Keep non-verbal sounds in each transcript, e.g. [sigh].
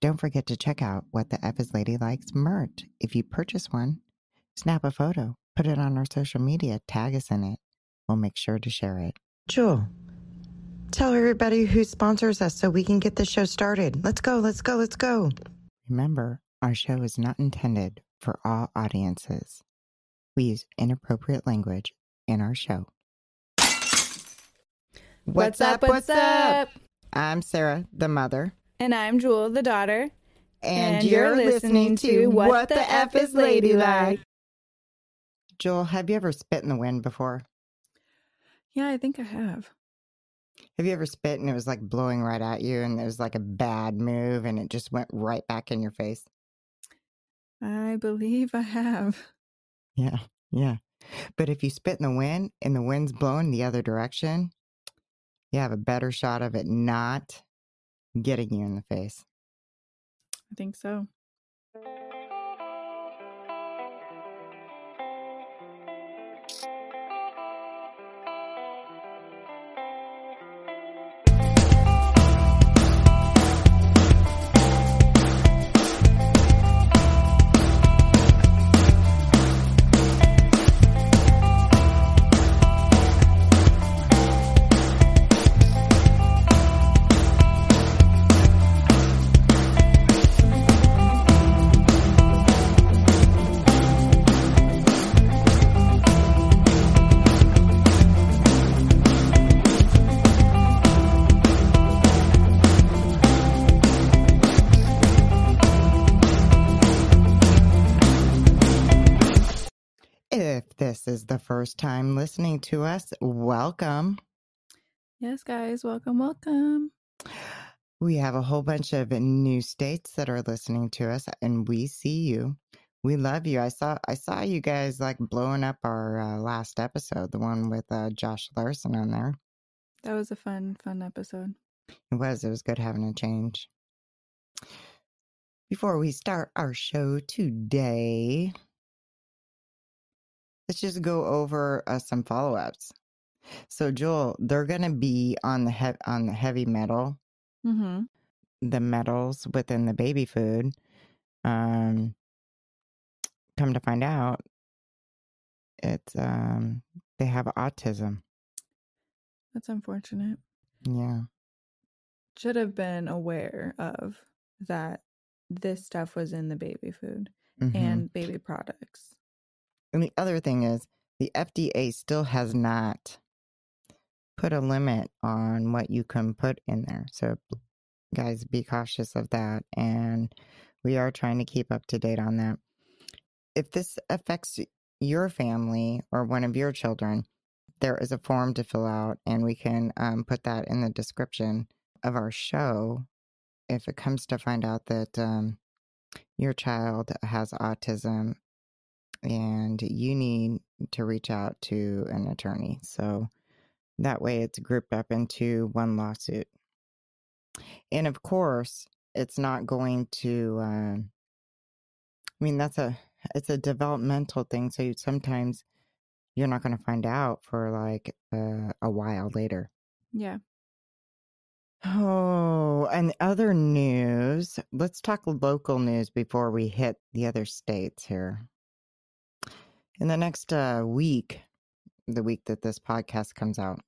Don't forget to check out What the F is Ladylike's merch. If you purchase one, snap a photo, put it on our social media, tag us in it. We'll make sure to share it. Jewel, tell everybody who sponsors us so we can get the show started. Let's go, let's go, let's go. Remember, our show is not intended for all audiences. We use inappropriate language in our show. What's up? What's up? I'm Sarah, the mother. And I'm Jewel, the daughter. And, And you're, you're listening, listening to What, the F is Ladylike. Jewel, have you ever spit in the wind before? Yeah, I think I have. Have you ever spit and it was like blowing right at you and it was like a bad move and it just went right back in your face? I believe I have. Yeah, yeah. But if you spit in the wind and the wind's blowing the other direction, you have a better shot of it not getting you in the face. I think so. If this is the first time listening to us, welcome. Yes, guys, welcome, welcome. We have a whole bunch of new states that are listening to us and we see you. We love you. I saw I saw you guys like blowing up our uh, last episode, the one with uh, Josh Larson on there. That was a fun, fun episode. It was. It was good having a change. Before we start our show today, let's just go over uh, some follow ups. So, Jewel, they're going to be on the he- on the heavy metal, Mm-hmm. the metals within the baby food. Um, come to find out, it's um, they have autism. That's unfortunate. Yeah. Should have been aware of that this stuff was in the baby food Mhm. and baby products. And the other thing is, the FDA still has not put a limit on what you can put in there. So, guys, be cautious of that. And we are trying to keep up to date on that. If this affects your family or one of your children, there is a form to fill out, and we can um, put that in the description of our show if it comes to find out that um, your child has autism and you need to reach out to an attorney. So that way it's grouped up into one lawsuit. And of course, it's not going to, uh, I mean, that's a, it's a developmental thing. So you, sometimes you're not going to find out for like uh, a while later. Yeah. Oh, and other news. Let's talk local news before we hit the other states here. In the next uh, week, the week that this podcast comes out,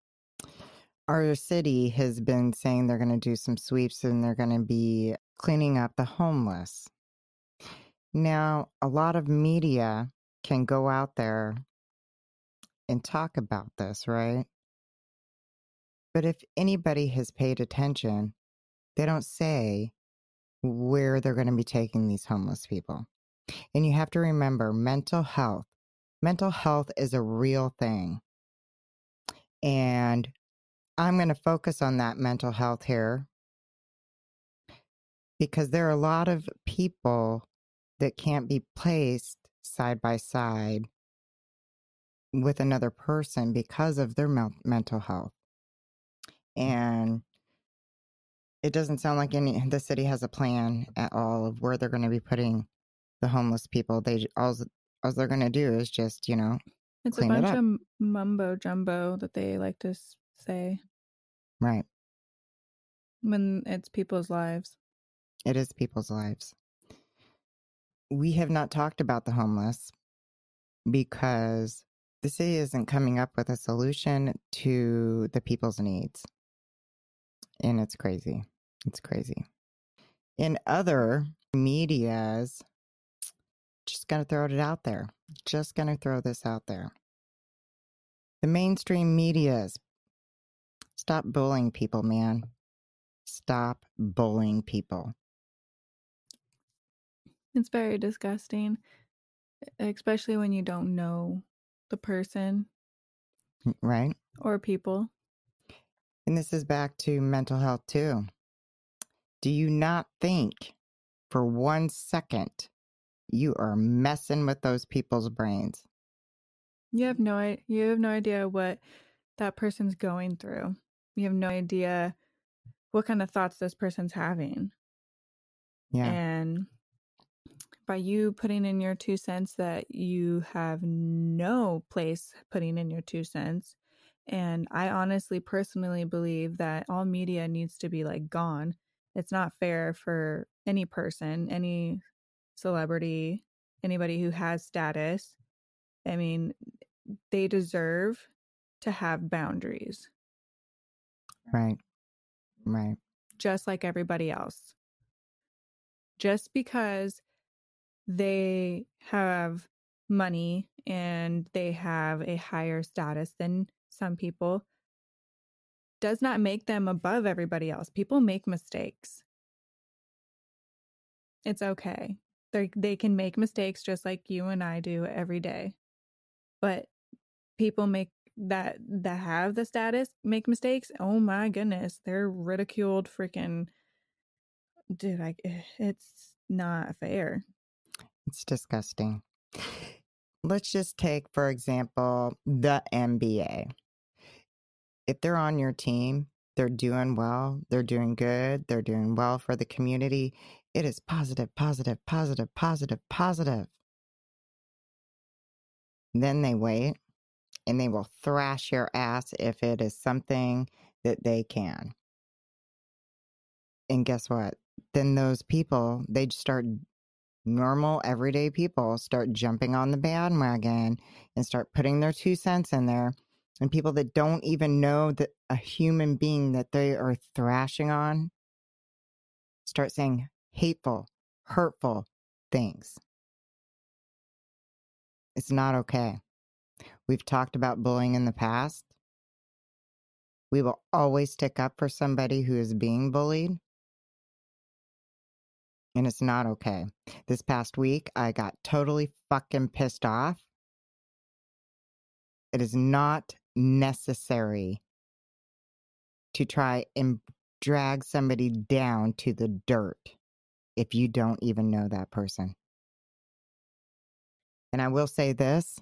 our city has been saying they're going to do some sweeps and they're going to be cleaning up the homeless. Now, a lot of media can go out there and talk about this, right? But if anybody has paid attention, they don't say where they're going to be taking these homeless people. And you have to remember mental health. Mental health is a real thing. And I'm going to focus on that mental health here because there are a lot of people that can't be placed side by side with another person because of their mel- mental health. Mm. And it doesn't sound like any the city has a plan at all of where they're going to be putting the homeless people. They all all they're going to do is just you know It's a it bunch up. of mumbo jumbo that they like to say right when it's people's lives. It is people's lives. We have not talked about the homeless because the city isn't coming up with a solution to the people's needs. And it's crazy. It's crazy. In other medias, just going to throw it out there. Just going to throw this out there. The mainstream medias, stop bullying people, man. Stop bullying people. It's very disgusting, especially when you don't know the person Right? or people. And this is back to mental health too. Do you not think for one second you are messing with those people's brains? You have no you have no idea what that person's going through. You have no idea what kind of thoughts this person's having. Yeah. And by you putting in your two cents that you have no place putting in your two cents. And I honestly, personally believe that all media needs to be like gone. It's not fair for any person, any celebrity, anybody who has status. I mean, they deserve to have boundaries, Right. Right. just like everybody else. Just because they have money and they have a higher status than some people does not make them above everybody else. People make mistakes. It's okay. They they can make mistakes just like you and I do every day. But people make that that have the status make mistakes. Oh my goodness, they're ridiculed freaking dude, I eh, it's not fair. It's disgusting. Let's just take, for example, the NBA. If they're on your team, they're doing well, they're doing good, they're doing well for the community. It is positive, positive, positive, positive, positive. Then they wait and they will thrash your ass if it is something that they can. And guess what? Then those people, they start normal everyday people start jumping on the bandwagon and start putting their two cents in there and people that don't even know that a human being that they are thrashing on start saying hateful hurtful things. It's not okay. We've talked about bullying in the past. We will always stick up for somebody who is being bullied. And it's not okay. This past week, I got totally fucking pissed off. It is not necessary to try and drag somebody down to the dirt if you don't even know that person. And I will say this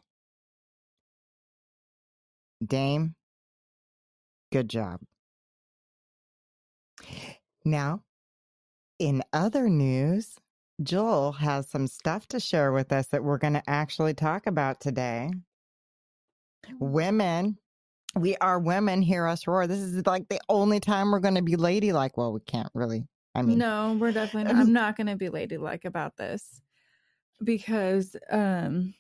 Dame, good job. Now, in other news, Joel has some stuff to share with us that we're going to actually talk about today. Women, we are women. Hear us roar. This is like the only time we're going to be ladylike. Well, we can't really. I mean, no, we're definitely not. I'm [laughs] not going to be ladylike about this because um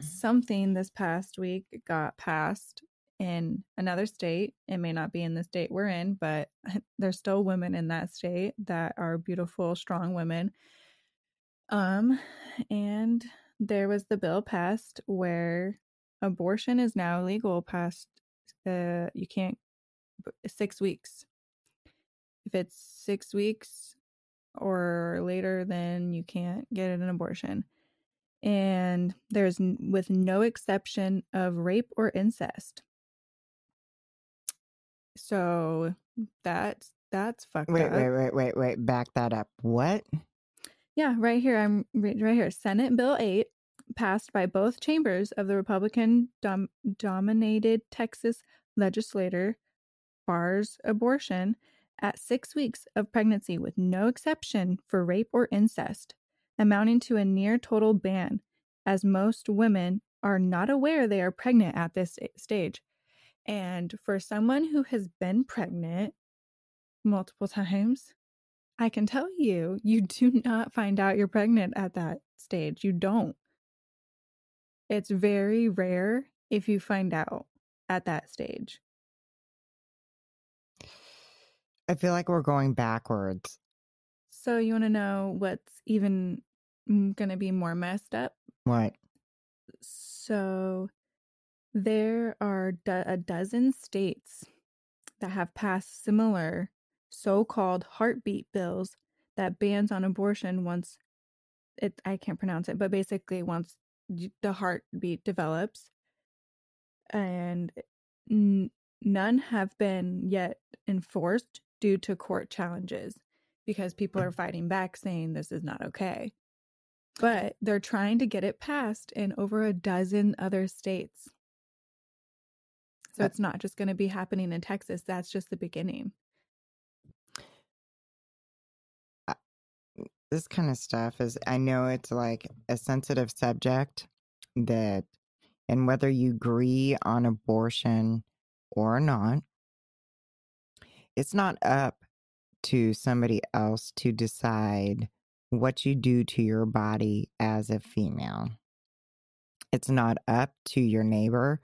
something this past week got passed in another state. It may not be in the state we're in, but [laughs] there's still women in that state that are beautiful, strong women. Um, and there was the bill passed where abortion is now legal past uh you can't six weeks. If it's six weeks or later, then you can't get an abortion. And there's with no exception of rape or incest. So that's that's fucked wait, up. wait, wait, wait, wait. Back that up. What? Yeah, right here. I'm right here. Senate Bill 8 passed by both chambers of the Republican dom- dominated Texas legislature bars abortion at 6 weeks of pregnancy with no exception for rape or incest, amounting to a near total ban as most women are not aware they are pregnant at this stage. And for someone who has been pregnant multiple times, I can tell you, you do not find out you're pregnant at that stage. You don't. It's very rare if you find out at that stage. I feel like we're going backwards. So, you want to know what's even mm, going to be more messed up? What? So, there are do- a dozen states that have passed similar so called heartbeat bills that bans on abortion once it, I can't pronounce it, but basically, once the heartbeat develops. And n- none have been yet enforced due to court challenges because people mm. are fighting back saying this is not okay. But they're trying to get it passed in over a dozen other states. So uh it's not just going to be happening in Texas. That's just the beginning. This kind of stuff is, I know it's like a sensitive subject that, and whether you agree on abortion or not, it's not up to somebody else to decide what you do to your body as a female. It's not up to your neighbor.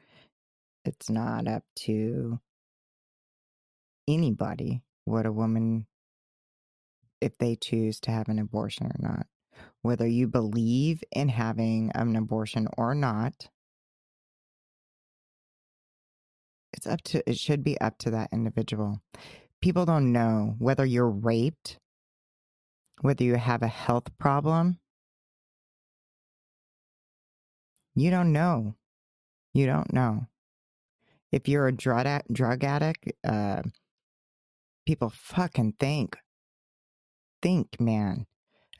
It's not up to anybody what a woman, if they choose to have an abortion or not. Whether you believe in having an abortion or not, it's up to, it should be up to that individual. People don't know whether you're raped, whether you have a health problem. You don't know. You don't know. If you're a drug, drug addict, uh, people fucking think. Think, man.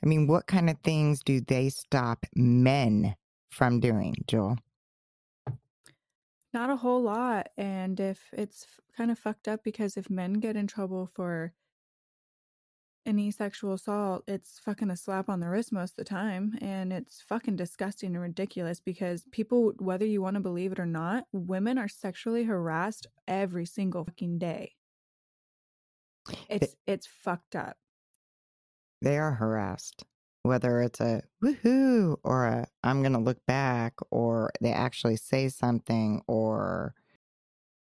I mean, what kind of things do they stop men from doing, Jewel? Not a whole lot. And if it's kind of fucked up because if men get in trouble for any sexual assault, it's fucking a slap on the wrist most of the time. And it's fucking disgusting and ridiculous because people, whether you want to believe it or not, women are sexually harassed every single fucking day. It's it's fucked up. They are harassed. Whether it's a woohoo or a I'm going to look back or they actually say something or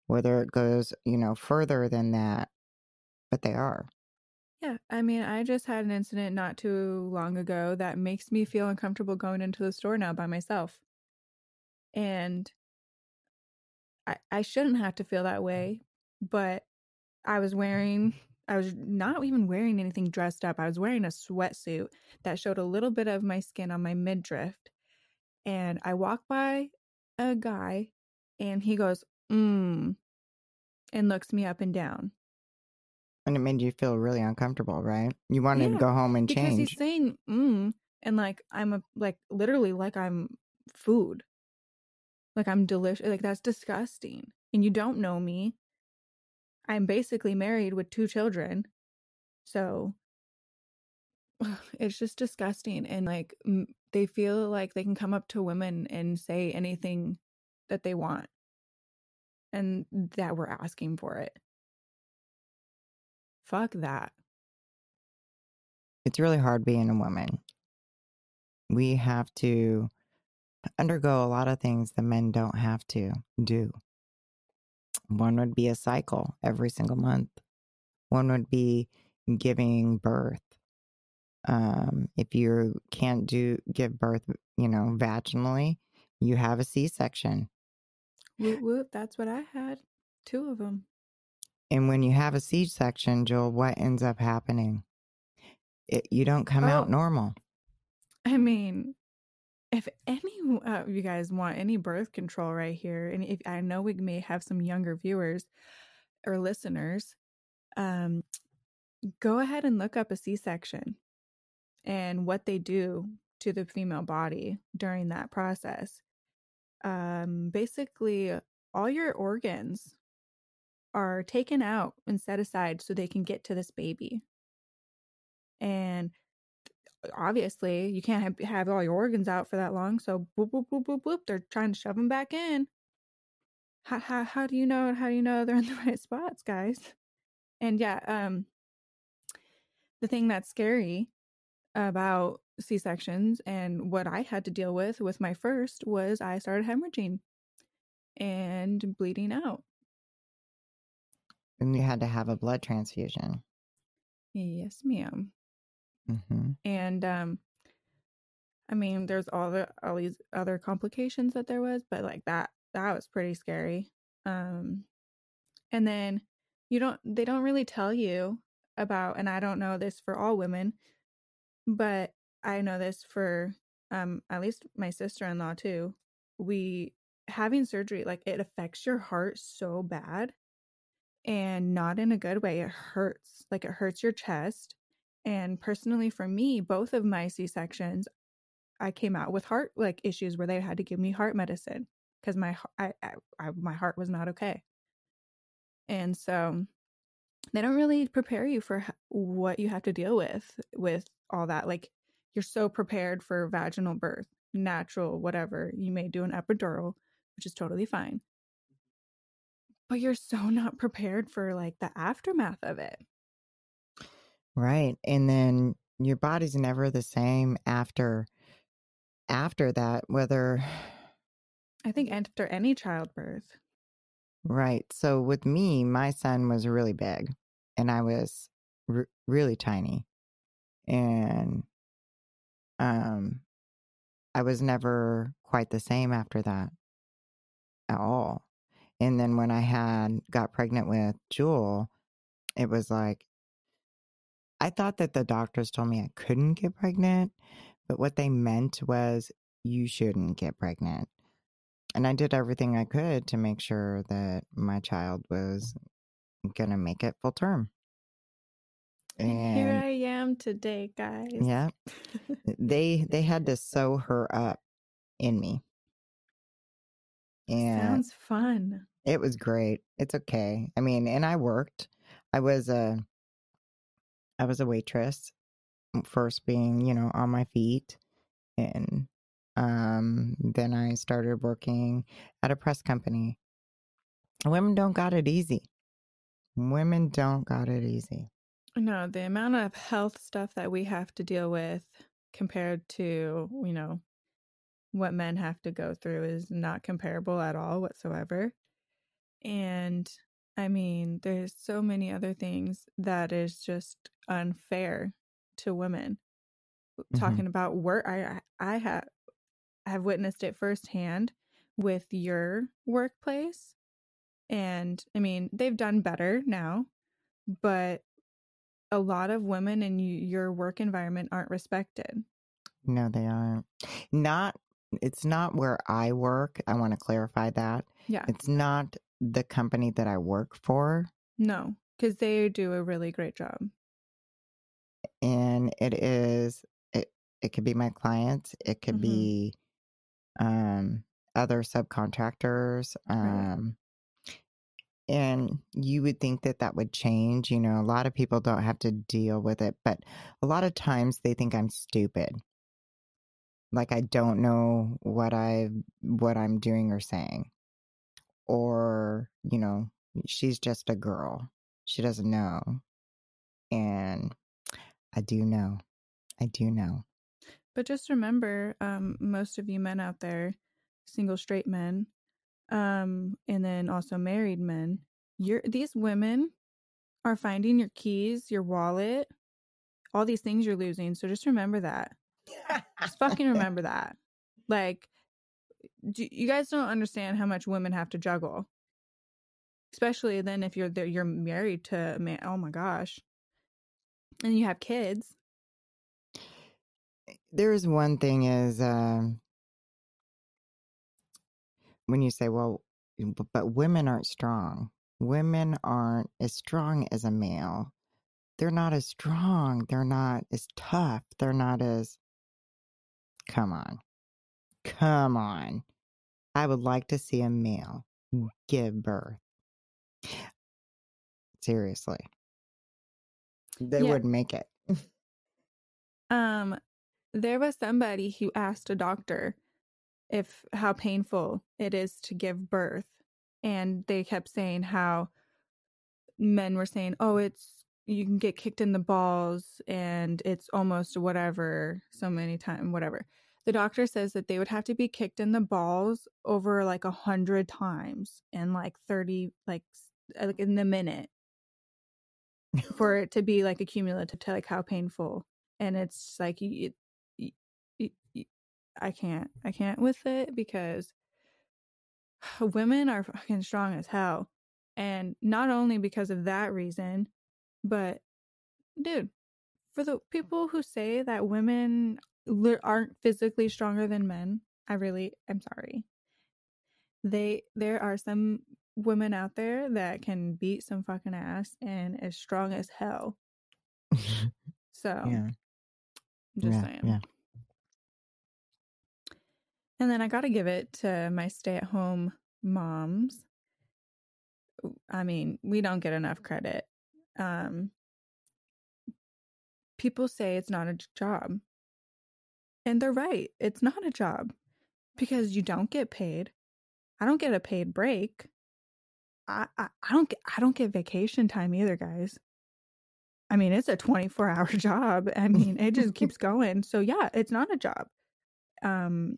whether it goes, you know, further than that, but they are. Yeah, I mean, I just had an incident not too long ago that makes me feel uncomfortable going into the store now by myself. And I I shouldn't have to feel that mm. way, but I was wearing mm. [laughs] [laughs] [laughs] I was not even wearing anything dressed up. I was wearing a sweatsuit that showed a little bit of my skin on my midriff. And I walk by a guy and he goes, "Mmm," and looks me up and down. And it made you feel really uncomfortable, right? You wanted Yeah, to go home and because change. he's saying "mm" and like I'm a like literally like I'm food. Like I'm delicious. Like that's disgusting. And you don't know me. I'm basically married with two children. So [sighs] it's just disgusting and like they feel like they can come up to women and say anything that they want and that we're asking for it. Fuck that. It's really hard being a woman. We have to undergo a lot of things the men don't have to do. One would be a cycle every single month. One would be giving birth. Um, if you can't do give birth, you know, vaginally, you have a C-section. Whoop whoop, that's what I had. Two of them. And when you have a C-section, Jewel, what ends up happening? It, you don't come out Oh. normal. I mean, if any uh, you guys want any birth control right here, and if I know we may have some younger viewers or listeners, um, go ahead and look up a C-section and what they do to the female body during that process. Um, basically, all your organs are taken out and set aside so they can get to this baby. And obviously, you can't have, have all your organs out for that long. So, boop, boop, boop, boop, boop, they're trying to shove them back in. How, how, how do you know? How do you know [laughs] they're in the right spots, guys? And yeah, um, the thing that's scary about C-sections and what I had to deal with with my first was I started hemorrhaging and bleeding out. And you had to have a blood transfusion. Yes, madam hmm And um I mean, there's all the all these other complications that there was, but like that that was pretty scary. Um and then you don't they don't really tell you about and I don't know this for all women, but I know this for um at least my sister-in-law too. We having surgery like it affects your heart so bad and not in a good way. It hurts. Like it hurts your chest. And personally for me, both of my C-sections I came out with heart like issues where they had to give me heart medicine because my I, I, I my heart was not okay. And so they don't really prepare you for what you have to deal with with all that. Like you're so prepared for vaginal birth, natural, whatever. You may do an epidural, which is totally fine. Mm-hmm. But you're so not prepared for like the aftermath of it. Right. And then your body's never the same after after that, whether I think after any childbirth. Right. So with me, my son was really big and I was r- really tiny. And um I was never quite the same after that at all. And then when I had got pregnant with Jewel, it was like I thought that the doctors told me I couldn't get pregnant, but what they meant was you shouldn't get pregnant. And I did everything I could to make sure that my child was going to make it full term. And here I am today, guys. Yeah. [laughs] they they had to [laughs] sew her up in me. And sounds fun. It was great. It's okay. I mean, and I worked. I was a I was a waitress first being, you know, on my feet and um then I started working at a press company. Women don't got it easy. Women don't got it easy. No, the amount of health stuff that we have to deal with compared to, you know, what men have to go through is not comparable at all whatsoever. And I mean, there's so many other things that is just unfair to women. Mm-hmm. Talking about work, I I have have witnessed it firsthand with your workplace, and I mean, they've done better now, but a lot of women in your work environment aren't respected. No, they aren't. Not it's not where I work. I want to clarify that. Yeah. It's not the company that I work for. No, cuz they do a really great job. And it is it it could be my clients, it could mm-hmm. be um other subcontractors um and you would think that that would change. You know, a lot of people don't have to deal with it, but a lot of times they think I'm stupid. Like I don't know what I what I'm doing or saying. Or, you know, she's just a girl. She doesn't know. And I do know. I do know. But just remember, um, most of you men out there, single straight men, um, and then also married men. You're these women are finding your keys, your wallet, all these things you're losing. So just remember that. Just fucking remember that. Like, you guys don't understand how much women have to juggle, especially then if you're you're married to a man. Oh my gosh, and you have kids. There is one thing is um, when you say, well, but women aren't strong. Women aren't as strong as a male. They're not as strong. They're not as tough. They're not as. Come on. Come on. I would like to see a male give birth. Seriously. They yeah. wouldn't make it. [laughs] um, there was somebody who asked a doctor if how painful it is to give birth and they kept saying how men were saying oh it's you can get kicked in the balls and it's almost whatever so many times whatever the doctor says that they would have to be kicked in the balls over like a hundred times in like 30 like uh, like in the minute. For it to be like accumulative to like how painful. And it's like i can't i can't with it because [sighs] women are fucking strong as hell. And not only because of that reason but dude for the people who say that women aren't physically stronger than men i really i'm sorry they there are some women out there that can beat some fucking ass and as strong as hell. [laughs] so yeah. I'm just yeah, saying. Yeah. And then I got to give it to my stay at home moms. I mean, we don't get enough credit. Um, people say it's not a job. And they're right. It's not a job because you don't get paid. I don't get a paid break. I, I, I don't get I don't get vacation time either, guys. I mean, it's a 24 [laughs] hour job. I mean, it just [laughs] keeps going. So yeah, it's not a job. Um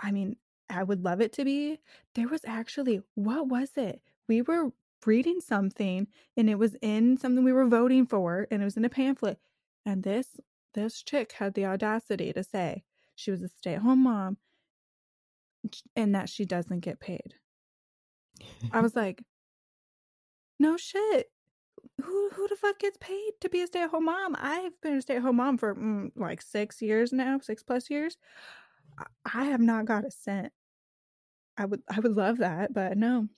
I mean, I would love it to be. There was actually what was it? We were reading something and it was in something we were voting for and it was in a pamphlet. And this this chick had the audacity to say she was a stay-at-home mom and that she doesn't get paid. I [laughs] was like, no shit. Who who the fuck gets paid to be a stay at home mom? I've been a stay at home mom for mm, like six years now, six plus years. I have not got a cent. I would I would love that, but no,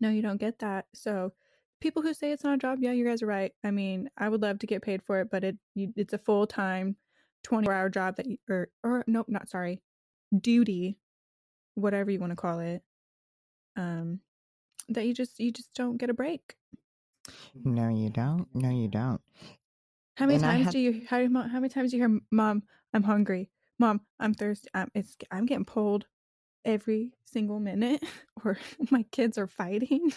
no, you don't get that. So people who say it's not a job, yeah, you guys are right. I mean, I would love to get paid for it, but it you, it's a full time, twenty four hour job that you, or or nope, not sorry, duty, whatever you want to call it um that you just you just don't get a break. No you don't. No you don't. How many and times have... do you how, how many times do you hear mom i'm hungry. Mom i'm thirsty. I'm it's i'm getting pulled every single minute [laughs] or [laughs] my kids are fighting.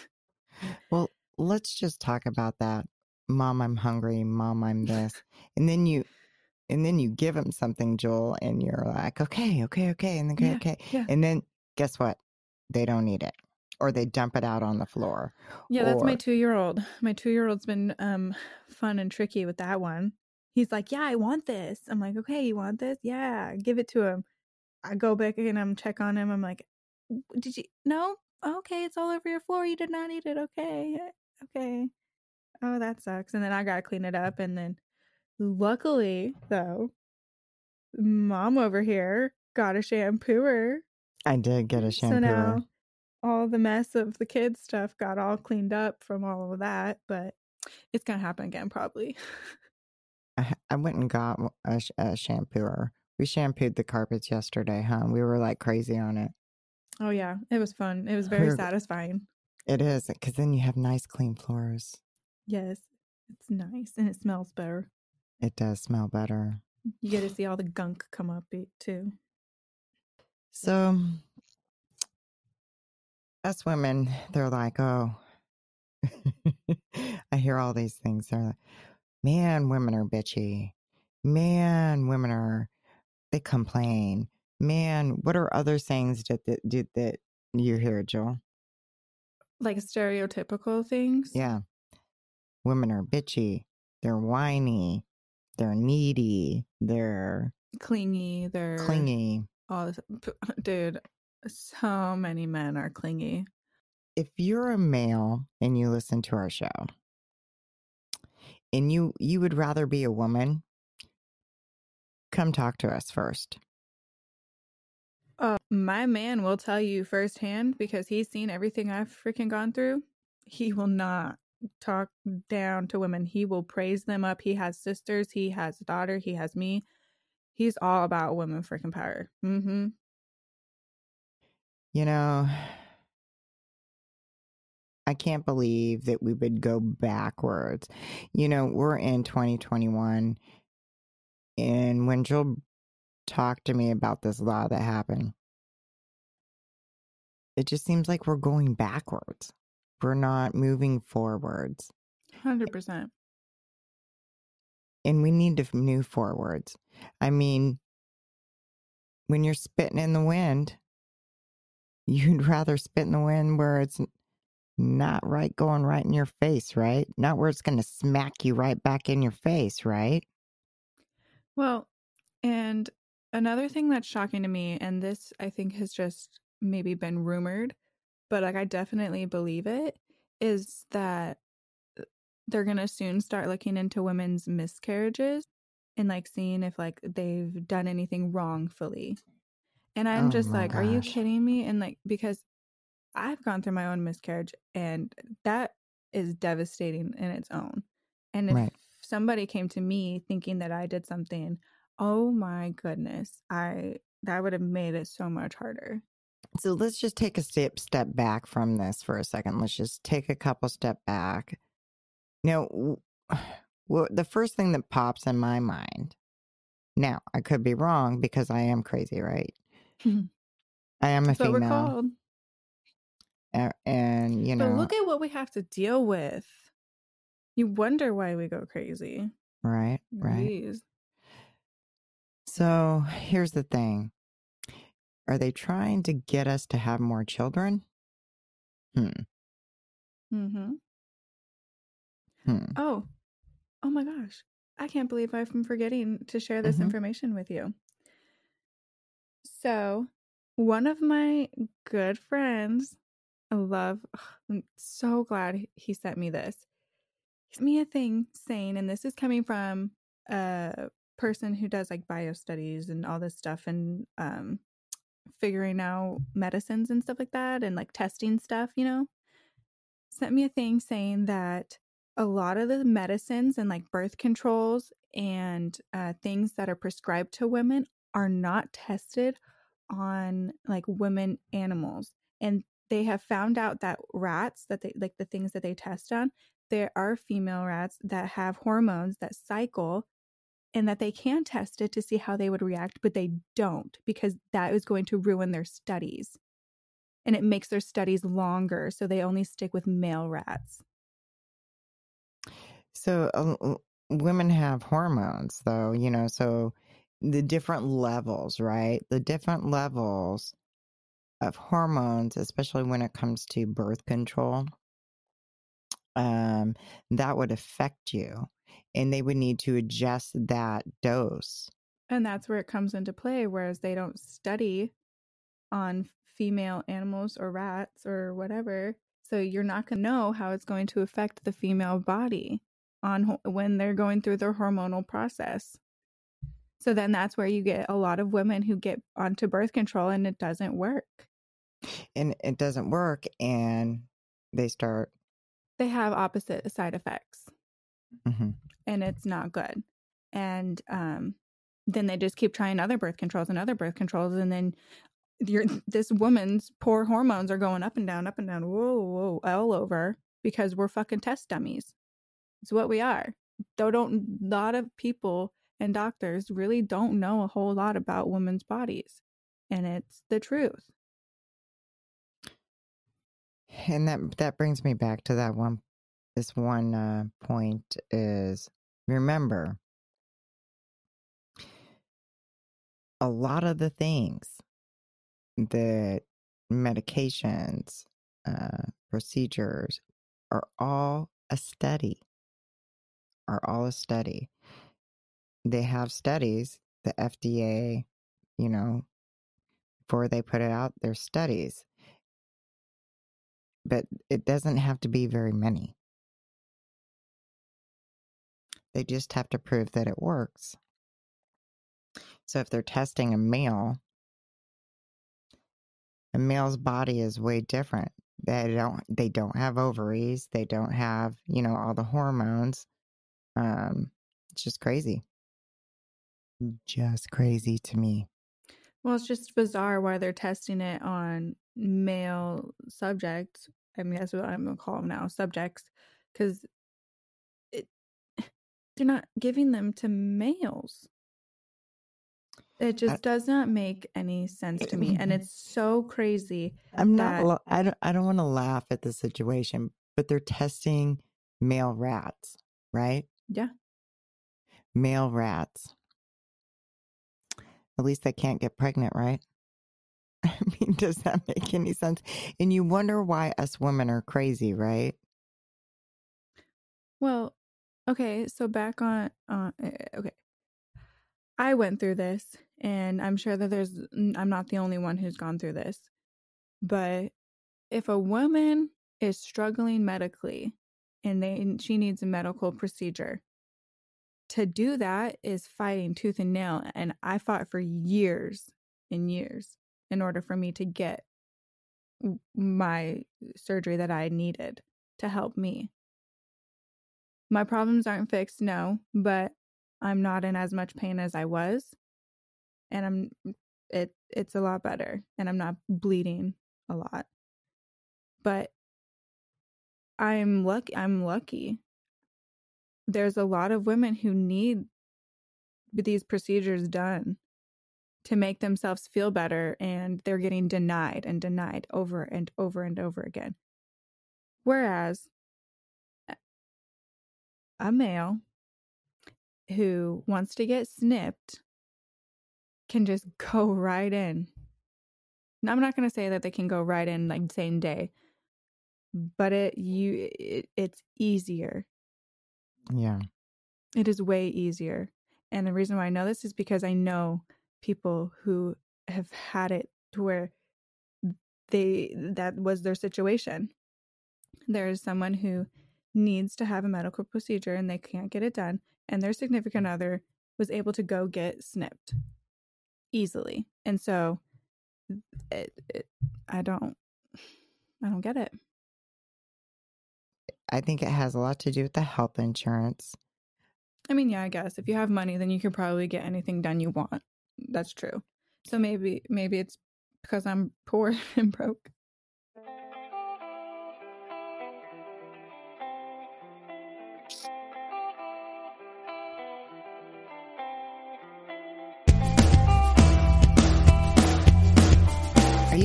Well let's just talk about that mom i'm hungry mom i'm this and then you and then you give them something jewel and you're like okay okay okay and then okay yeah, okay yeah. and then guess what they don't eat it or they dump it out on the floor. Yeah, that's my two year old. My two year old's been um fun and tricky with that one. He's like, Yeah, I want this. I'm like, Okay, you want this? Yeah, give it to him. I go back and I'm check on him. I'm like, Did you no? Okay, it's all over your floor. You did not eat it. Okay. Okay. Oh, that sucks. And then I gotta clean it up. And then luckily though, mom over here got a shampooer I did get a shampooer. So now all the mess of the kids stuff got all cleaned up from all of that, but it's gonna happen again probably. I, I went and got a, a shampooer. We shampooed the carpets yesterday, huh? We were like crazy on it. Oh yeah, it was fun. It was very satisfying. It is because then you have nice, clean floors. Yes, it's nice and it smells better. It does smell better. You get to see all the gunk come up too. So, us women, they're like, oh, [laughs] I hear all these things. They're like, man, women are bitchy. Man, women are, they complain. Man, what are other sayings that, that, that, that you hear, Jewel? Like stereotypical things? Yeah. Women are bitchy. They're whiny. They're needy. They're clingy. They're clingy all this, [laughs] dude. So many men are clingy. If you're a male and you listen to our show, and you you would rather be a woman, come talk to us first. Uh, my man will tell you firsthand because he's seen everything I've freaking gone through. He will not talk down to women. He will praise them up. He has sisters. He has a daughter. He has me. He's all about women freaking power. Mm-hmm. You know, I can't believe that we would go backwards. You know, we're in 2021. And when Jewel talked to me about this law that happened, it just seems like we're going backwards. We're not moving forwards. 100%. And we need to move forwards. I mean, when you're spitting in the wind, you'd rather spit in the wind where it's not right going right in your face, right? Not where it's going to smack you right back in your face, right? Well, and another thing that's shocking to me, and this I think has just maybe been rumored, but like I definitely believe it, is that uh, they're going to soon start looking into women's miscarriages and like seeing if like they've done anything wrongfully. And I'm Oh just like, are you kidding me? And like, because I've gone through my own miscarriage and that is devastating in its own. And if Right. somebody came to me thinking that I did something, oh my goodness, I that would have made it so much harder. So let's just take a step step back from this for a second. Let's just take a couple step back. Now, [sighs] well, the first thing that pops in my mind. Now, I could be wrong because I am crazy, right? [laughs] I am a That's female, and you But know, look at what we have to deal with. You wonder why we go crazy. right, right. Jeez. So here's the thing: Are they trying to get us to have more children? Hmm. Mm-hmm. Hmm. Oh, oh my gosh. I can't believe I'm forgetting to share this Mhm. information with you. So, one of my good friends, I love, I'm so glad he sent me this. He sent me a thing saying, and this is coming from a person who does like bio studies and all this stuff and um, figuring out medicines and stuff like that and like testing stuff, you know, sent me a thing saying that a lot of the medicines and like birth controls and uh, things that are prescribed to women are not tested on like women animals. And they have found out that rats that they like the things that they test on there are female rats that have hormones that cycle and that they can test it to see how they would react but they don't because that is going to ruin their studies. And it makes their studies longer so they only stick with male rats. So uh, women have hormones, though, you know, so the different levels, right? The different levels of hormones, especially when it comes to birth control, um, that would affect you. And they would need to adjust that dose. And that's where it comes into play, whereas they don't study on female animals or rats or whatever. So you're not going to know how it's going to affect the female body on when they're going through their hormonal process. So then that's where you get a lot of women who get onto birth control and it doesn't work. And it doesn't work. And they start, They have opposite side effects mhm. and it's not good. And um, then they just keep trying other birth controls and other birth controls, and then you're, [laughs] this woman's poor hormones are going up and down, up and down, whoa, whoa, all over because we're fucking test dummies. It's what we are. Though don't a lot of people and doctors really don't know a whole lot about women's bodies, and it's the truth. And that, that brings me back to that one, this one uh, point is remember, a lot of the things that medications, uh, procedures are all a study, are all a study. They have studies, the FDA, you know, before they put it out, there's studies. But it doesn't have to be very many. They just have to prove that it works. So if they're testing a male, a male's body is way different. They don't they don't have ovaries, they don't have, you know, all the hormones. Um it's just crazy. Just crazy to me. Well, it's just bizarre why they're testing it on male subjects. I mean, that's what I'm gonna call them now, subjects, because it [sighs] they're not giving them to males. It just does not make any sense to me, and mm-hmm. it's so crazy. I'm not that- la- I don't I don't want to laugh at the situation, but they're testing male rats, right? Yeah. Male rats. At least they can't get pregnant, right? [laughs] I mean, does that make any sense? And you wonder why us women are crazy, right? Well, okay, so back on uh okay. I went through this and I'm sure that there's I'm not the only one who's gone through this. But if a woman is struggling medically and they she needs a medical procedure, to do that is fighting tooth and nail and I fought for years and years in order for me to get my surgery that I needed to help me. My problems aren't fixed, no, but I'm not in as much pain as I was. And I'm it it's a lot better and I'm not bleeding a lot. But I'm lucky I'm lucky. There's a lot of women who need these procedures done to make themselves feel better and they're getting denied and denied over and over and over again. Whereas a male who wants to get snipped can just [laughs] go right in. Now, I'm not going to say that they can go right in like same day, but it you it, it's easier. Yeah. It is way easier. And the reason why I know this is because I know people who have had it to where they that was their situation. There is someone who needs to have a medical procedure and they can't get it done and their significant other was able to go get snipped easily. And so it, it, I don't I don't get it. I think it has a lot to do with the health insurance. I mean, yeah, I guess if you have money then you can probably get anything done you want. That's true. So maybe maybe it's because I'm poor [laughs] and broke.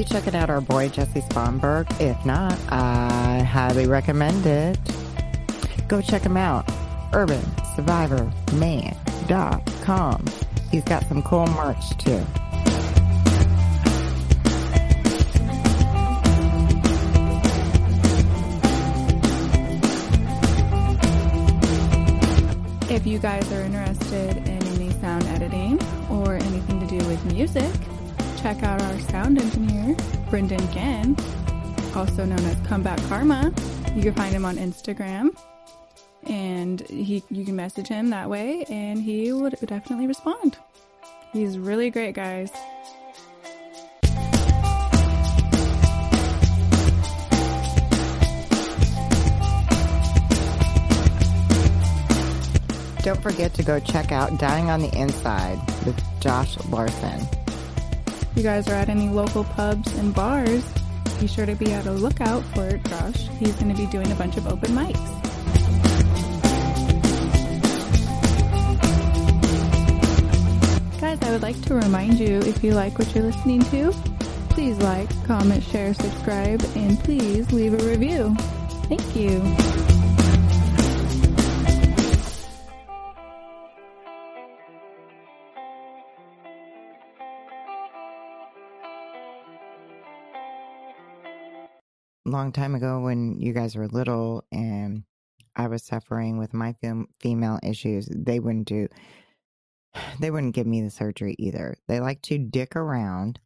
Checking out our boy Jesse Sponberg? If not, I highly recommend it. Go check him out. UrbanSurvivorMan.com. He's got some cool merch too. If you guys are interested in any sound editing or anything to do with music, check out our sound engineer, Brendan Gann, also known as Comeback Karma. You can find him on Instagram and he you can message him that way and he would definitely respond. He's really great, guys. Don't forget to go check out Dying on the Inside with Josh Larson. You guys are at any local pubs and bars, be sure to be at a lookout for Josh. He's going to be doing a bunch of open mics. Guys, I would like to remind you if you like what you're listening to, please like, comment, share, subscribe, and please leave a review. Thank you. Long time ago when you guys were little and I was suffering with my fem- female issues, they wouldn't do, [sighs] they wouldn't give me the surgery either. They like to dick around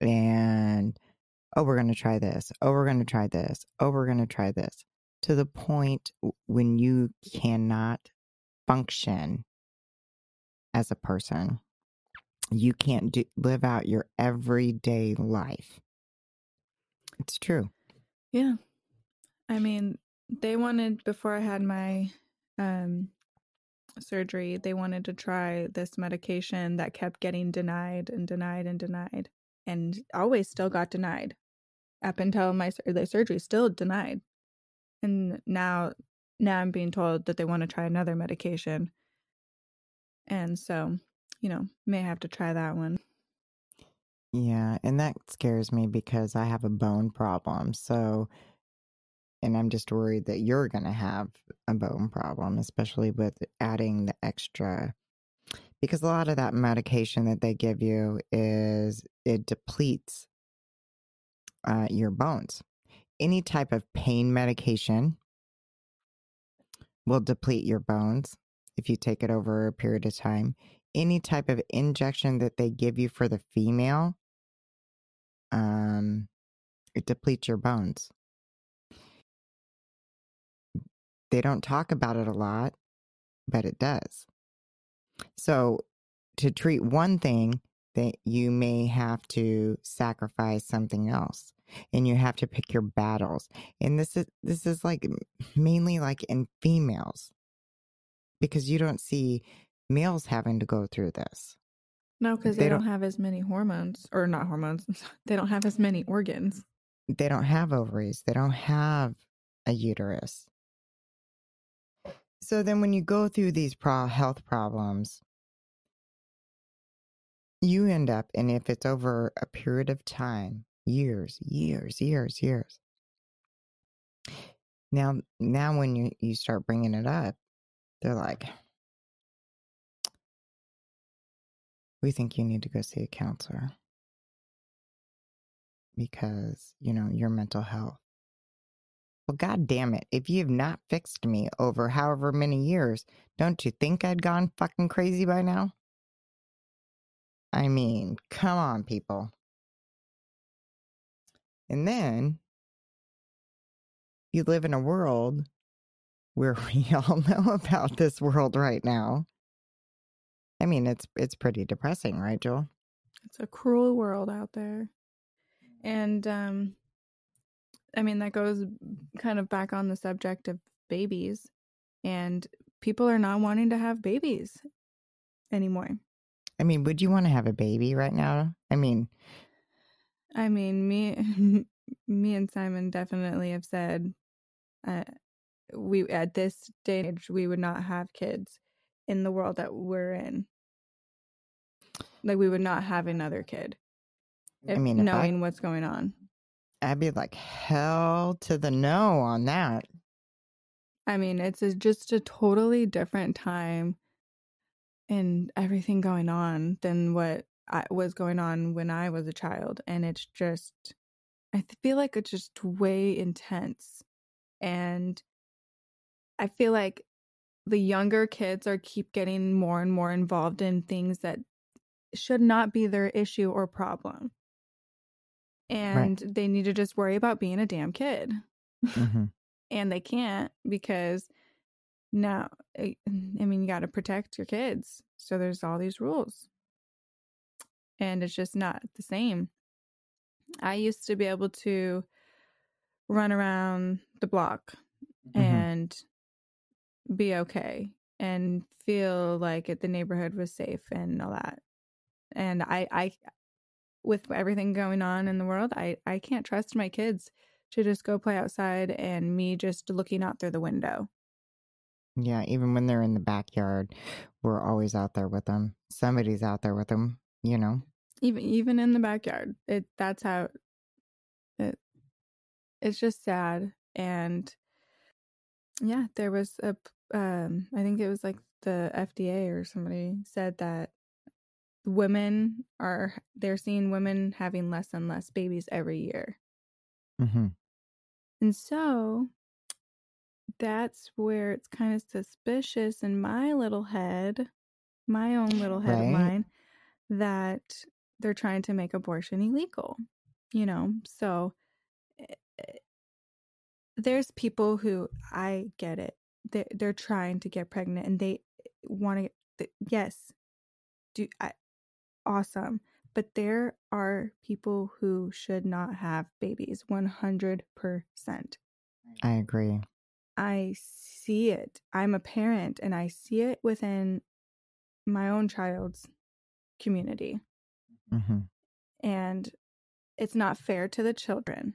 and, oh, we're going to try this. Oh, we're going to try this. Oh, we're going to try this to the point when you cannot function as a person. You can't do, live out your everyday life. It's true. Yeah. I mean, they wanted before I had my um surgery, they wanted to try this medication that kept getting denied and denied and denied and always still got denied up until my the surgery still denied. And now now I'm being told that they want to try another medication. And so, you know, may have to try that one. Yeah, and that scares me because I have a bone problem. So and I'm just worried that you're going to have a bone problem, especially with adding the extra. Because a lot of that medication that they give you is it depletes uh, your bones. Any type of pain medication will deplete your bones if you take it over a period of time. Any type of injection that they give you for the female, um, it depletes your bones. They don't talk about it a lot, but it does. So, to treat one thing, that you may have to sacrifice something else and you have to pick your battles and this is this is like mainly like in females because you don't see males having to go through this no because they, they don't, don't have as many hormones or not hormones [laughs] they don't have as many organs they don't have ovaries they don't have a uterus so then when you go through these pro- health problems you end up, and if it's over a period of time, years, years, years, years. Now, now when you, you start bringing it up, they're like, we think you need to go see a counselor because, you know, your mental health. Well, God damn it. If you have not fixed me over however many years, don't you think I'd gone fucking crazy by now? I mean, come on, people. And then you live in a world where [laughs] we all know about this world right now. I mean, it's it's pretty depressing, right, Jewel? It's a cruel world out there. And um I mean, that goes kind of back on the subject of babies and people are not wanting to have babies anymore. I mean, would you want to have a baby right now? I mean, I mean, me, [laughs] me and Simon definitely have said, uh, we at this stage we would not have kids in the world that we're in. Like we would not have another kid. If, I mean, knowing I, what's going on, I'd be like hell to the no on that. I mean, it's a, just a totally different time and everything going on than what I, was going on when I was a child. And it's just, I feel like it's just way intense. And I feel like the younger kids are keep getting more and more involved in things that should not be their issue or problem. And right. they need to just worry about being a damn kid. Mm-hmm. [laughs] and they can't because now, eh, I mean, you got to protect your kids. So there's all these rules. And it's just not the same. I used to be able to run around the block mm-hmm. and be okay and feel like it, the neighborhood was safe and all that. And I, I, with everything going on in the world, I, I can't trust my kids to just go play outside and me just looking out through the window. Yeah, even when they're in the backyard, we're always out there with them. Somebody's out there with them, you know. Even even in the backyard, it that's how it. It's just sad, and yeah, there was a. Um, I think it was like the FDA or somebody said that women are they're seeing women having less and less babies every year. Mm-hmm. And so that's where it's kind of suspicious in my little head, my own little head right. of mine, that they're trying to make abortion illegal. You know, so eh, eh, there's people who I get it. They're, they're trying to get pregnant and they want to, yes, do I, awesome. But there are people who should not have babies 100%. I agree. I see it. I'm a parent and I see it within my own child's community. Mm-hmm. And it's not fair to the children.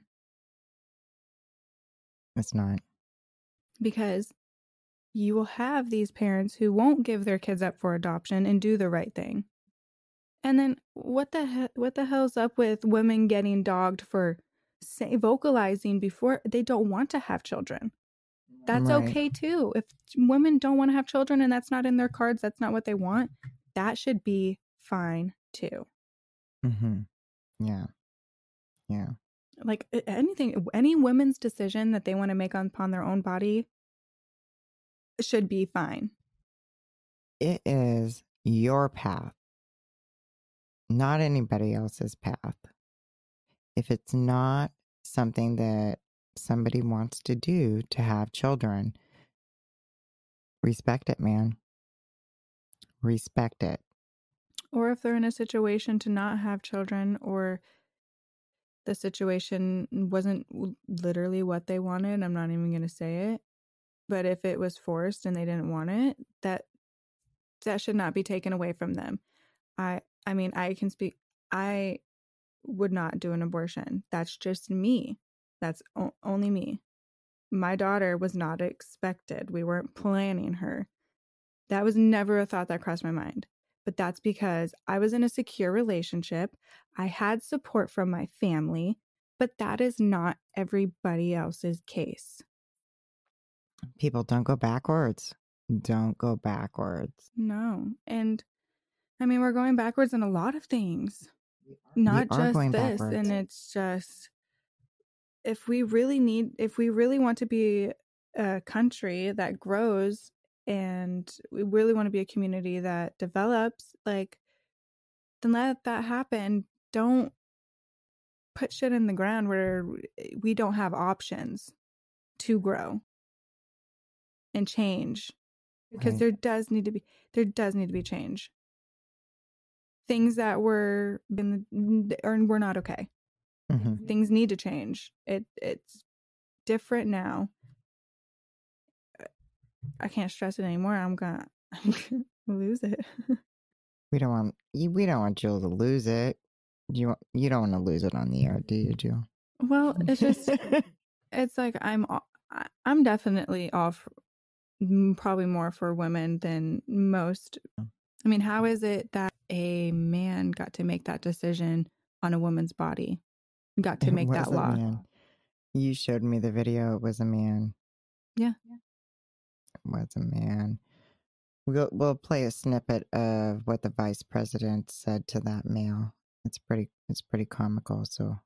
It's not. Because you will have these parents who won't give their kids up for adoption and do the right thing. And then what the he- what the hell's up with women getting dogged for say vocalizing before they don't want to have children. That's Right. okay too. If women don't want to have children and that's not in their cards, that's not what they want, that should be fine too. Mm-hmm. Yeah. Yeah. Like anything, any women's decision that they want to make on- upon their own body should be fine. It is your path, not anybody else's path. If it's not something that somebody wants to do to have children, respect it, man. Respect it. Or if they're in a situation to not have children or the situation wasn't literally what they wanted, I'm not even going to say it. But if it was forced and they didn't want it, that that should not be taken away from them. I I mean, I can speak I would not do an abortion. That's just me. That's o- only me. My daughter was not expected. We weren't planning her. That was never a thought that crossed my mind. But that's because I was in a secure relationship. I had support from my family, but that is not everybody else's case. People don't go backwards. Don't go backwards. No. And I mean, we're going backwards in a lot of things, not just this. backwards. And it's just, if we really need, if we really want to be a country that grows and we really want to be a community that develops, like, then let that happen. Don't put shit in the ground where eh, we don't have options to grow and change because Right. there does need to be there does need to be change things that were been or were not okay hmm things need to change it it's different now i can't stress it anymore i'm gonna, [laughs] I'm gonna lose it [laughs] We don't want you. We don't want Jill to lose it. You want- you don't want to lose it on the air, do you, Jill? well it's just [laughs] it's like i'm i'm definitely off probably more for women than most i mean how is it that a man got to make that decision on a woman's body got to [laughs] It make that law man. You showed me the video. It was a man. Yeah. It was a man. We'll we'll play a snippet of what the vice president said to that male. It's pretty it's pretty comical. So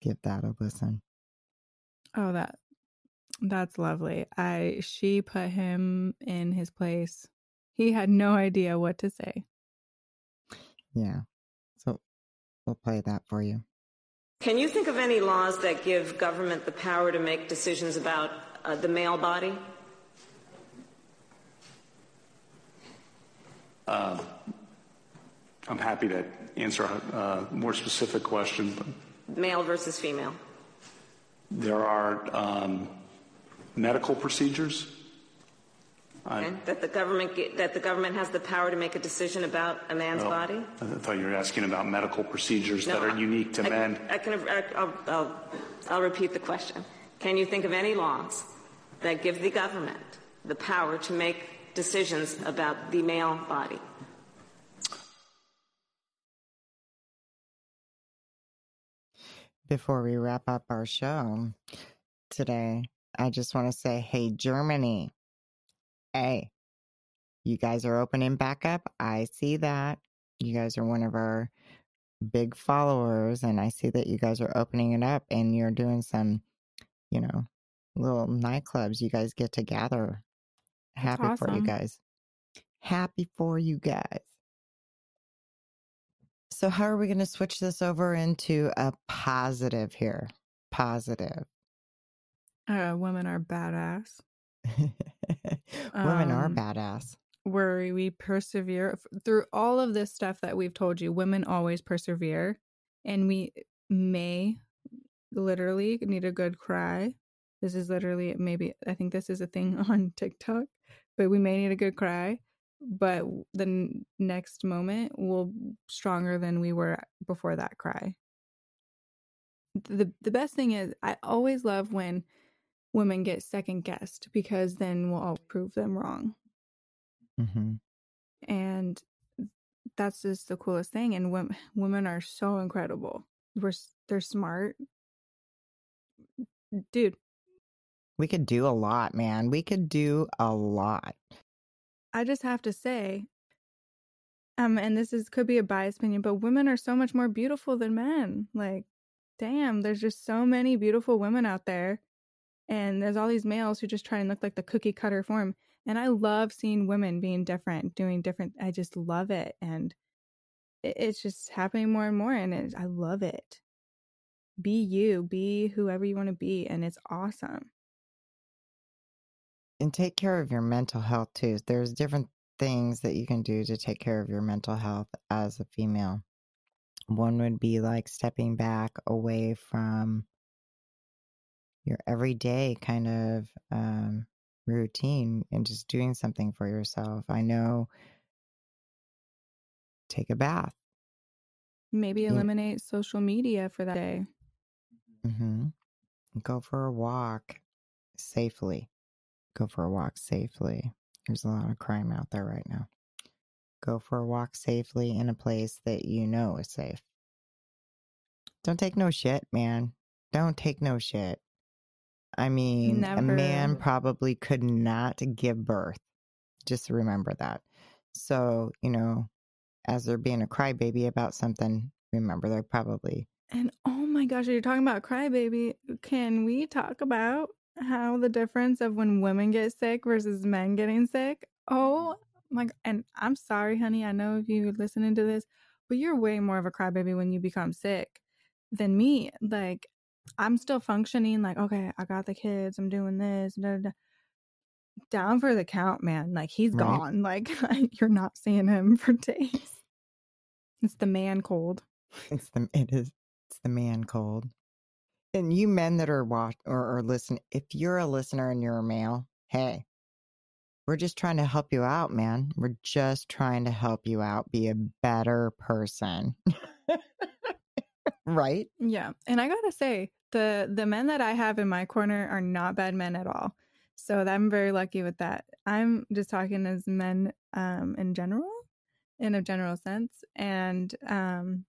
give that a listen. Oh, that that's lovely. I she put him in his place. He had no idea what to say. Yeah. So we'll play that for you. Can you think of any laws that give government the power to make decisions about uh, the male body? I'm happy to answer a, a more specific question, but Male versus female? there are um, medical procedures. I, Okay? That the government that the government has the power to make a decision about a man's well, body? I thought you were asking about medical procedures that No, are unique to I, men. I can. I'll, I'll, I'll repeat the question. Can you think of any laws that give the government the power to make decisions about the male body? Before we wrap up our show today, I just want to say, hey, Germany. Hey, you guys are opening back up. I see that. You guys are one of our big followers, and I see that you guys are opening it up and you're doing some, you know, little nightclubs. You guys get to gather. Happy for you guys. Happy for you guys. So, how are we going to switch this over into a positive here? Positive. Uh, women are badass. [laughs] Women are Um, badass. Where we persevere F- through all of this stuff that we've told you. Women always persevere, and we may literally need a good cry. This is literally maybe I think this is a thing [laughs] on TikTok, but we may need a good cry. But w- the n- next moment will stronger than we were before that cry. The the best thing is I always love when women get second guessed because then we'll all prove them wrong. hmm And that's just the coolest thing. And women women are so incredible. We're they're smart. dude, We could do a lot, man. We could do a lot. I just have to say, um, and this is could be a biased opinion, but women are so much more beautiful than men. Like, damn, there's just so many beautiful women out there, and there's all these males who just try and look like the cookie cutter form. And I love seeing women being different, doing different. I just love it, and it's just happening more and more, and I love it. Be you, be whoever you want to be, and it's awesome. And take care of your mental health too. There's different things that you can do to take care of your mental health as a female. One would be like stepping back away from your everyday kind of um, routine and just doing something for yourself. I know take a bath. Maybe Yeah. eliminate social media for that day. hmm Go for a walk safely. Go for a walk safely. There's a lot of crime out there right now. Go for a walk safely in a place that you know is safe. Don't take no shit, man. Don't take no shit. I mean, a man probably could not give birth. Just remember that. So, you know, as they're being a crybaby about something, remember they're probably And oh my gosh, you're talking about crybaby. Can we talk about how the difference of when women get sick versus men getting sick? Oh my, and I'm sorry, honey. I know if you're listening to this, but you're way more of a crybaby when you become sick than me. Like, I'm still functioning, like, okay, I got the kids, I'm doing this, da, da, da. down for the count, man. Like, he's Right. gone. Like, [laughs] you're not seeing him for [laughs] days. It's the man cold. It's the it is it's the man cold. And you men that are watch or, or listen, if you're a listener and you're a male, hey, we're just trying to help you out, man. We're just trying to help you out, be a better person. [laughs] right? Yeah, and I gotta say, the the men that I have in my corner are not bad men at all. So I'm very lucky with that. I'm just talking as men um, in general, in a general sense, and um,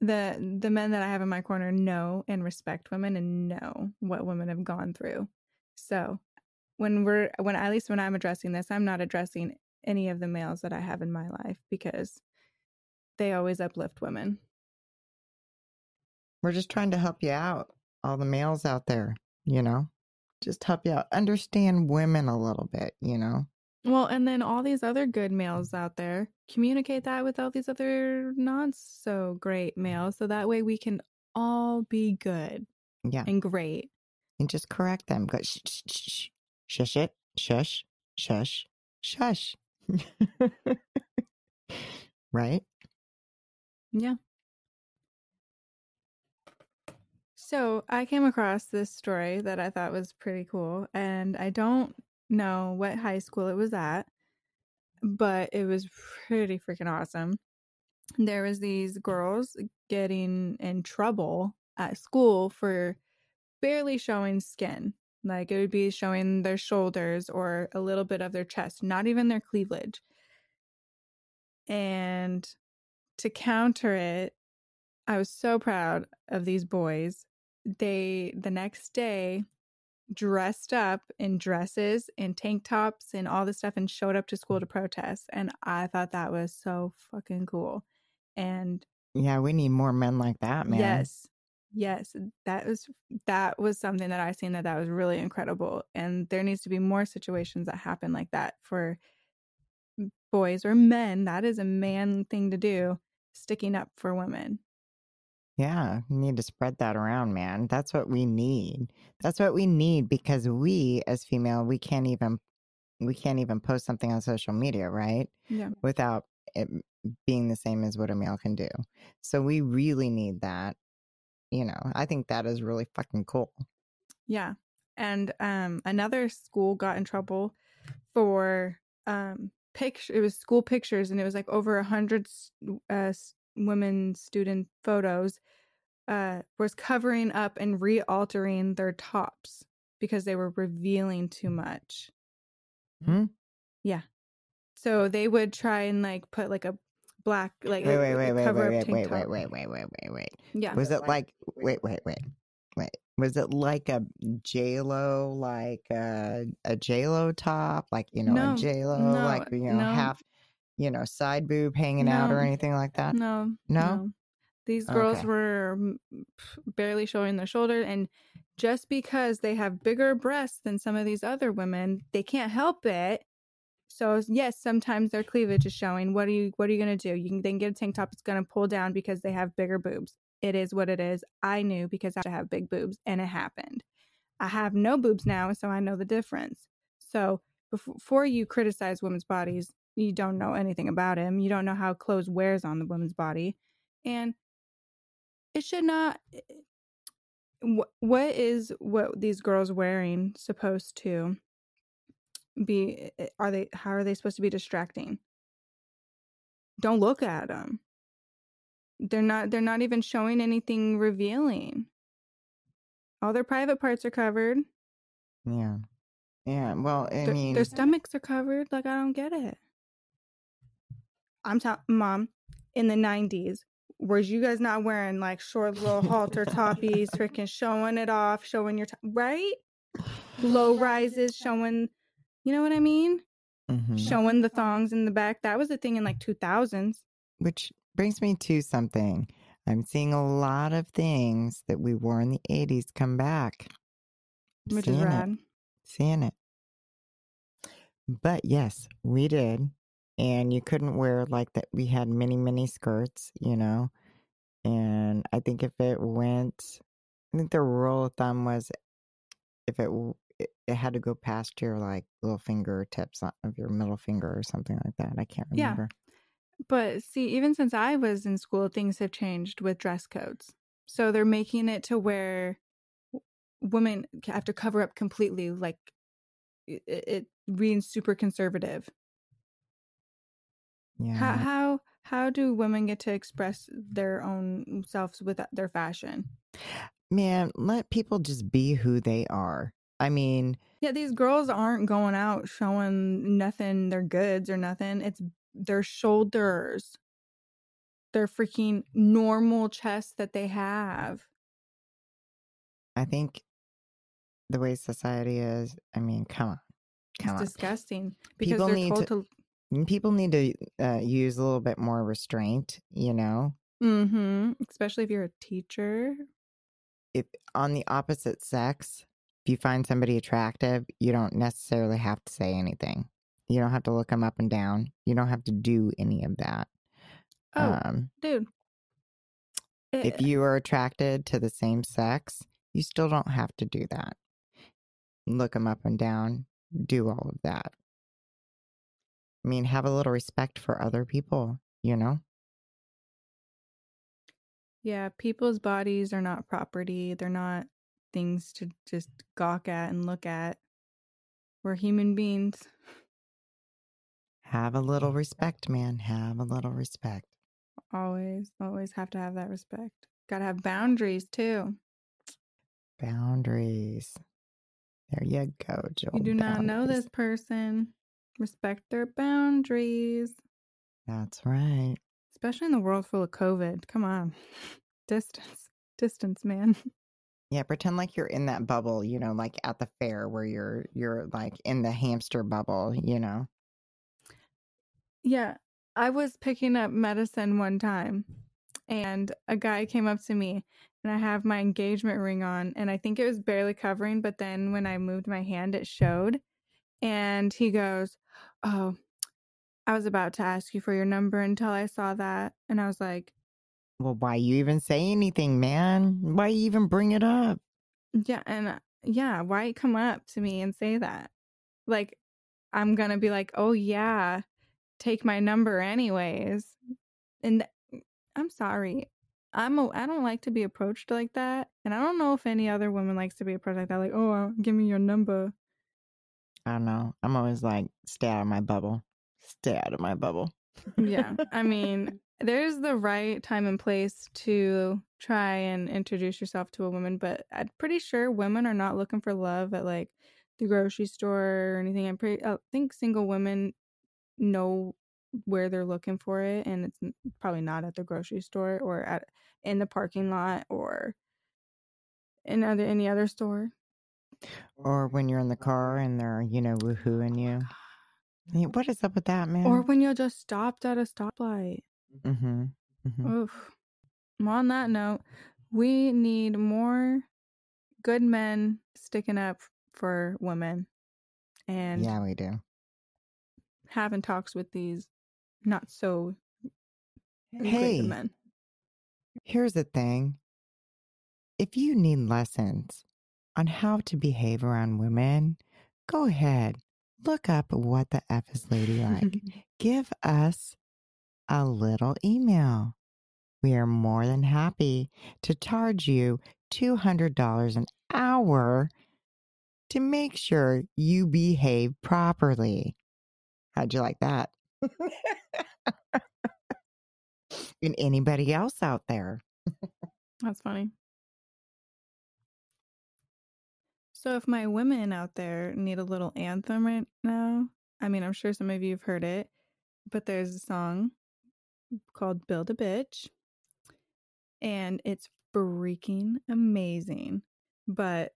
the the men that I have in my corner know and respect women and know what women have gone through. So when we're when at least when I'm addressing this, I'm not addressing any of the males that I have in my life because they always uplift women. We're just trying to help you out. All the males out there, you know? Just help you out. Understand women a little bit, you know? Well, and then all these other good males out there, communicate that with all these other not so great mm. males. So that way we can all be good Yeah. and great. and just correct them. Go shh, shh, shh, shh, shush it, shush, shush, shush. [laughs] right? Yeah. So I came across this story that I thought was pretty cool. And I don't know what high school it was at, but it was pretty freaking awesome. There was these girls getting in trouble at school for barely showing skin. Like it would be showing their shoulders or a little bit of their chest, not even their cleavage. And to counter it, I was so proud of these boys. They, the next day, dressed up in dresses and tank tops and all this stuff and showed up to school to mm. protest. And I thought that was so fucking cool. And Yeah, we need more men like that, man. Yes. Yes, that was that was something that I seen that that was really incredible and there needs to be more situations that happen like that for boys or men. That is a man thing to do, sticking up for women. Yeah, we need to spread that around, man. That's what we need. That's what we need because we as female, we can't even we can't even post something on social media, right? Yeah. Without it being the same as what a male can do. So we really need that. You know, I think that is really fucking cool. Yeah. And um another school got in trouble for um picture it was school pictures and it was like over a hundred uh women student photos uh was covering up and re-altering their tops because they were revealing too much. Hmm? Yeah. So they would try and like put like a black like Wait, wait, wait, wait, wait, wait, wait, wait, wait, wait, wait, wait, wait. Yeah. Was it like wait, wait, wait, wait? Was it like a J Lo, like a a J Lo top, like you know No, a J Lo, no, like you know no. half, you know side boob hanging out or anything like that? No, No? These girls Okay. were barely showing their shoulder, and just because they have bigger breasts than some of these other women, they can't help it. So yes, sometimes their cleavage is showing. What are you? What are you gonna do? You can then get a tank top. It's gonna pull down because they have bigger boobs. It is what it is. I knew because I have to have big boobs, and it happened. I have no boobs now, so I know the difference. So before you criticize women's bodies, you don't know anything about him. You don't know how clothes wears on the woman's body, and it should not. Eh, eh, what what is what these girls wearing supposed to be? Eh, are they? How are they supposed to be distracting? Don't look at them. They're not. They're not even showing anything revealing. All their private parts are covered. Yeah, yeah. Well, I their, mean, their stomachs are covered. Like I don't get it. I'm talking, mom. In the '90s, was you guys not wearing like short little halter toppies, freaking showing it off, showing your t- right? Low rises, showing. You know what I mean? mhm. Showing the thongs in the back. That was a thing in like 2000s. which brings me to something. I'm seeing a lot of things that we wore in the 80s come back. Which seeing is it. seeing it. But yes, we did. And you couldn't wear like that. We had mini, mini skirts, you know. And I think if it went, I think the rule of thumb was if it, it, had to go past your like little fingertips of your middle finger or something like that. I can't remember. Yeah. But see, even since I was in school, things have changed with dress codes. So they're making it to where women have to cover up completely, like it, it being super conservative. Yeah. How how how do women get to express their own selves with their fashion? Man, let people just be who they are. I mean, Yeah, these girls aren't going out showing nothing, their goods or nothing. It's their shoulders, their freaking normal chest that they have. I think the way society is, I mean, come on. Come it's on. disgusting because People they're told to- to. People need to uh, use a little bit more restraint, you know? hmm Especially if you're a teacher. If on the opposite sex, if you find somebody attractive, you don't necessarily have to say anything. You don't have to look them up and down. You don't have to do any of that. Oh, Um, dude. if Eh, you are attracted to the same sex, you still don't have to do that. Look them up and down, do all of that. I mean, have a little respect for other people, you know? yeah, people's bodies are not property. They're not things to just gawk at and look at. We're human beings. Have a little [laughs] respect, man. Have a little respect. Always, always have to have that respect. Got to have boundaries too. Boundaries. There you go, Jewel. you do not know this person. Respect their boundaries, That's right. especially in the world full of COVID. Come on. [laughs] Distance. Distance, man. [laughs] Yeah, pretend like you're in that bubble, you know, like at the fair where you're you're like in the hamster bubble, you know. Yeah, I was picking up medicine one time and a guy came up to me and I have my engagement ring on and I think it was barely covering, but then when I moved my hand, it showed. And he goes, Oh, I was about to ask you for your number until I saw that. And I was like, Well, why you even say anything, man? Why you even bring it up? Yeah. And uh, yeah, why come up to me and say that? Like, I'm going to be like, Oh, yeah, take my number anyways. And th- I'm sorry. I'm a, I don't like to be approached like that, and I don't know if any other woman likes to be approached like that. Like, oh, give me your number. I don't know. I'm always like, stay out of my bubble. Stay out of my bubble. yeah, I mean, [laughs] there's the right time and place to try and introduce yourself to a woman, but I'm pretty sure women are not looking for love at like the grocery store or anything. I'm pretty. I think single women know where they're looking for it, and it's probably not at the grocery store or at in the parking lot or in other any other store. Or when you're in the car and they're, you know, woohooing you. Hey, What is up with that, man? Or when you're just stopped at a stoplight. mm-hmm. hmm Oof. On that note, we need more good men sticking up for women and Yeah, we do. having talks with these not so Hey, men. here's the thing. If you need lessons on how to behave around women, go ahead. Look up what the F is ladylike. [laughs] Give us a little email. We are more than happy to charge you $200 an hour to make sure you behave properly. How'd you like that? [laughs] and anybody else out there? That's funny. So, if my women out there need a little anthem right now, I mean, I'm sure some of you have heard it, but there's a song called Build a Bitch, and it's freaking amazing. But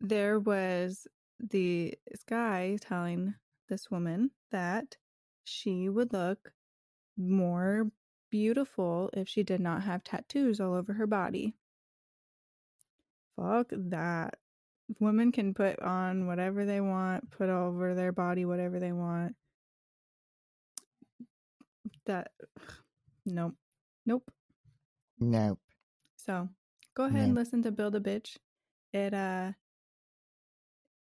there was the guy telling this woman that she would look more beautiful if she did not have tattoos all over her body. Fuck that. Women can put on whatever they want, put over their body whatever they want. That, nope. Nope. Nope. So go ahead and listen to Build a Bitch. It, uh,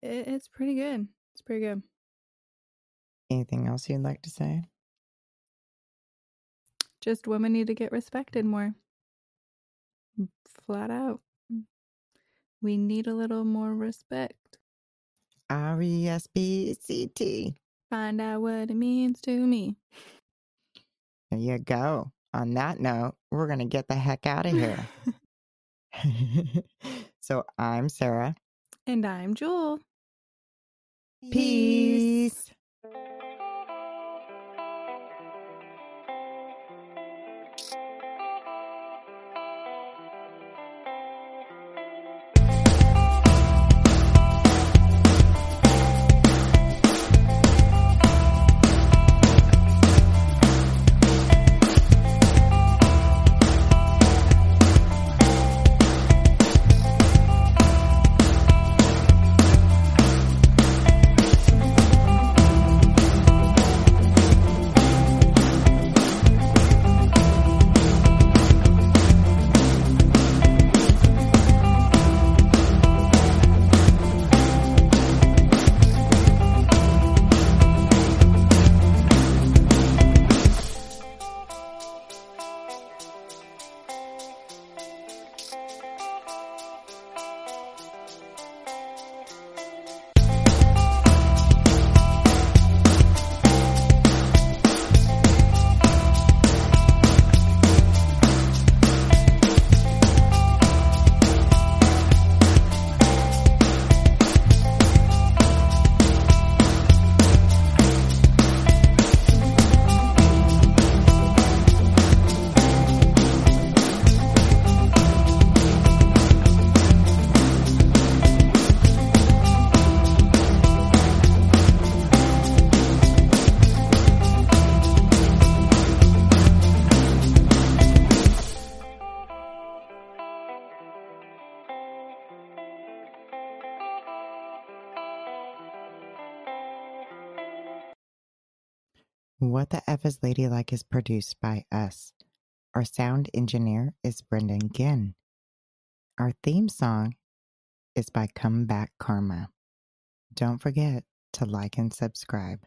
it, it's pretty good. It's pretty good. Anything else you'd like to say? Just women need to get respected more. Flat out. We need a little more respect. R E S B C T. Find out what it means to me. There you go. On that note, we're going to get the heck out of here. [laughs] [laughs] so I'm Sarah. And I'm Jewel. Peace. What the F is Ladylike is produced by us. Our sound engineer is Brendan Ginn. Our theme song is by Come Back Karma. Don't forget to like and subscribe.